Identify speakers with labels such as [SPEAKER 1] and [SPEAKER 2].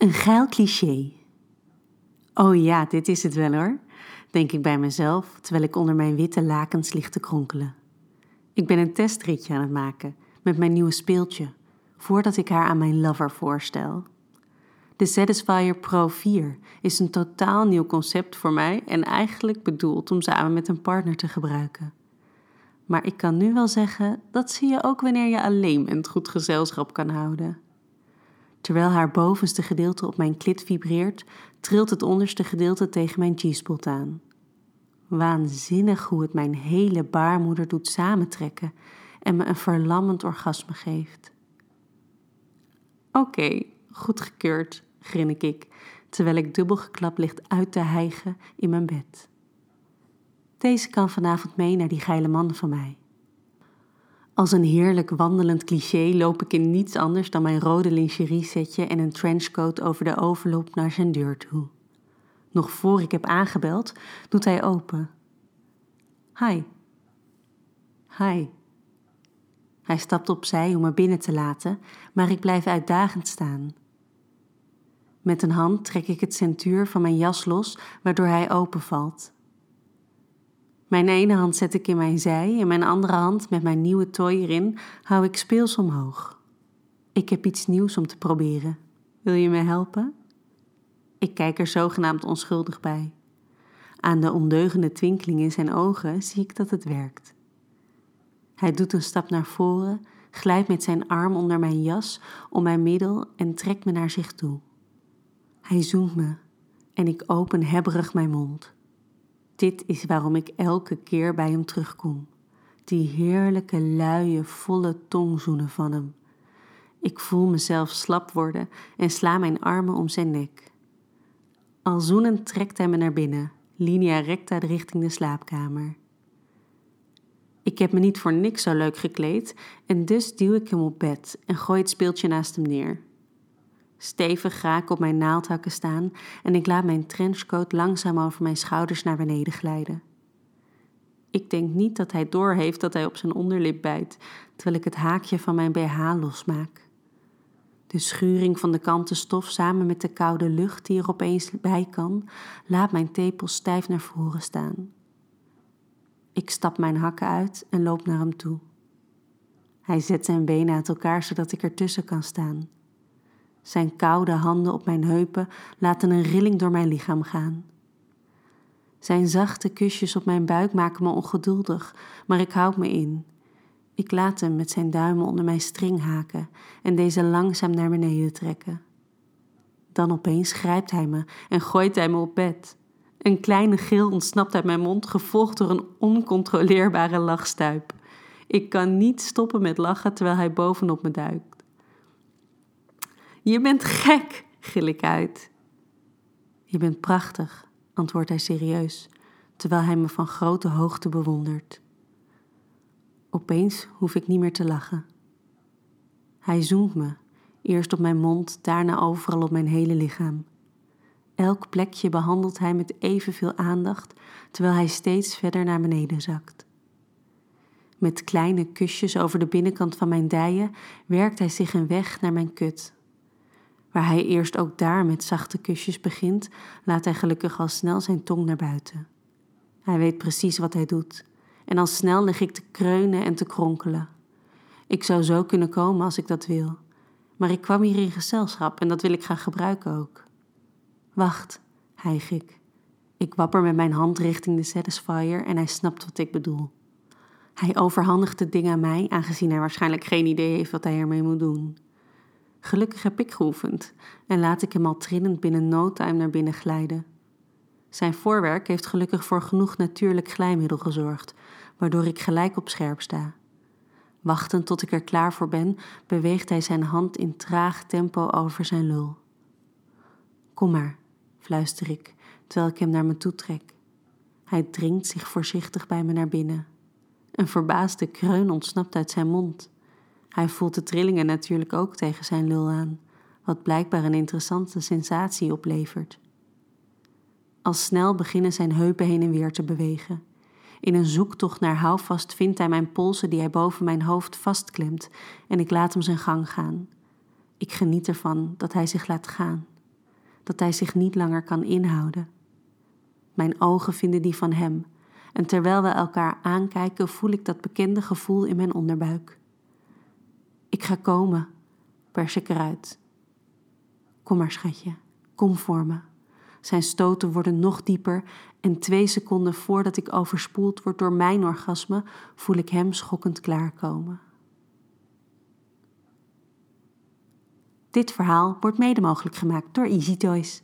[SPEAKER 1] Een geil cliché. Oh ja, dit is het wel hoor, denk ik bij mezelf terwijl ik onder mijn witte lakens lig te kronkelen. Ik ben een testritje aan het maken met mijn nieuwe speeltje, voordat ik haar aan mijn lover voorstel. De Satisfyer Pro 4 is een totaal nieuw concept voor mij en eigenlijk bedoeld om samen met een partner te gebruiken. Maar ik kan nu wel zeggen dat zie je ook wanneer je alleen bent goed gezelschap kan houden. Terwijl haar bovenste gedeelte op mijn klit vibreert, trilt het onderste gedeelte tegen mijn G-spot aan. Waanzinnig hoe het mijn hele baarmoeder doet samentrekken en me een verlammend orgasme geeft. Oké, goedgekeurd, grinnik ik, terwijl ik dubbel geklapt ligt uit te hijgen in mijn bed. Deze kan vanavond mee naar die geile man van mij. Als een heerlijk wandelend cliché loop ik in niets anders dan mijn rode lingerie setje en een trenchcoat over de overloop naar zijn deur toe. Nog voor ik heb aangebeld, doet hij open. Hi. Hi. Hij stapt opzij om me binnen te laten, maar ik blijf uitdagend staan. Met een hand trek ik het centuur van mijn jas los, waardoor hij openvalt. Mijn ene hand zet ik in mijn zij en mijn andere hand met mijn nieuwe toy erin hou ik speels omhoog. Ik heb iets nieuws om te proberen. Wil je me helpen? Ik kijk er zogenaamd onschuldig bij. Aan de ondeugende twinkeling in zijn ogen zie ik dat het werkt. Hij doet een stap naar voren, glijdt met zijn arm onder mijn jas om mijn middel en trekt me naar zich toe. Hij zoent me en ik open hebberig mijn mond. Dit is waarom ik elke keer bij hem terugkom. Die heerlijke, luie, volle tongzoenen van hem. Ik voel mezelf slap worden en sla mijn armen om zijn nek. Al zoenend trekt hij me naar binnen, linea recta richting de slaapkamer. Ik heb me niet voor niks zo leuk gekleed en dus duw ik hem op bed en gooi het speeltje naast hem neer. Stevig ga ik op mijn naaldhakken staan en ik laat mijn trenchcoat langzaam over mijn schouders naar beneden glijden. Ik denk niet dat hij doorheeft dat hij op zijn onderlip bijt, terwijl ik het haakje van mijn BH losmaak. De schuring van de kanten stof samen met de koude lucht die er opeens bij kan, laat mijn tepel stijf naar voren staan. Ik stap mijn hakken uit en loop naar hem toe. Hij zet zijn benen uit elkaar zodat ik ertussen kan staan. Zijn koude handen op mijn heupen laten een rilling door mijn lichaam gaan. Zijn zachte kusjes op mijn buik maken me ongeduldig, maar ik houd me in. Ik laat hem met zijn duimen onder mijn string haken en deze langzaam naar beneden trekken. Dan opeens grijpt hij me en gooit hij me op bed. Een kleine gil ontsnapt uit mijn mond, gevolgd door een oncontroleerbare lachstuip. Ik kan niet stoppen met lachen terwijl hij bovenop me duikt. Je bent gek, gil ik uit. Je bent prachtig, antwoordt hij serieus, terwijl hij me van grote hoogte bewondert. Opeens hoef ik niet meer te lachen. Hij zoent me, eerst op mijn mond, daarna overal op mijn hele lichaam. Elk plekje behandelt hij met evenveel aandacht, terwijl hij steeds verder naar beneden zakt. Met kleine kusjes over de binnenkant van mijn dijen werkt hij zich een weg naar mijn kut. Waar hij eerst ook daar met zachte kusjes begint, laat hij gelukkig al snel zijn tong naar buiten. Hij weet precies wat hij doet, en al snel lig ik te kreunen en te kronkelen. Ik zou zo kunnen komen als ik dat wil, maar ik kwam hier in gezelschap en dat wil ik graag gebruiken ook. Wacht, hijg ik. Ik wapper met mijn hand richting de Satisfier en hij snapt wat ik bedoel. Hij overhandigt het ding aan mij, aangezien hij waarschijnlijk geen idee heeft wat hij ermee moet doen. Gelukkig heb ik geoefend en laat ik hem al trillend binnen no time naar binnen glijden. Zijn voorwerk heeft gelukkig voor genoeg natuurlijk glijmiddel gezorgd, waardoor ik gelijk op scherp sta. Wachtend tot ik er klaar voor ben, beweegt hij zijn hand in traag tempo over zijn lul. Kom maar, fluister ik, terwijl ik hem naar me toe trek. Hij dringt zich voorzichtig bij me naar binnen. Een verbaasde kreun ontsnapt uit zijn mond. Hij voelt de trillingen natuurlijk ook tegen zijn lul aan, wat blijkbaar een interessante sensatie oplevert. Al snel beginnen zijn heupen heen en weer te bewegen. In een zoektocht naar houvast vindt hij mijn polsen die hij boven mijn hoofd vastklemt en ik laat hem zijn gang gaan. Ik geniet ervan dat hij zich laat gaan. dat hij zich niet langer kan inhouden. Mijn ogen vinden die van hem, en terwijl we elkaar aankijken, voel ik dat bekende gevoel in mijn onderbuik. Ik ga komen, pers ik eruit. Kom maar, schatje, kom voor me. Zijn stoten worden nog dieper en twee seconden voordat ik overspoeld word door mijn orgasme, voel ik hem schokkend klaarkomen. Dit verhaal wordt mede mogelijk gemaakt door Easy Toys.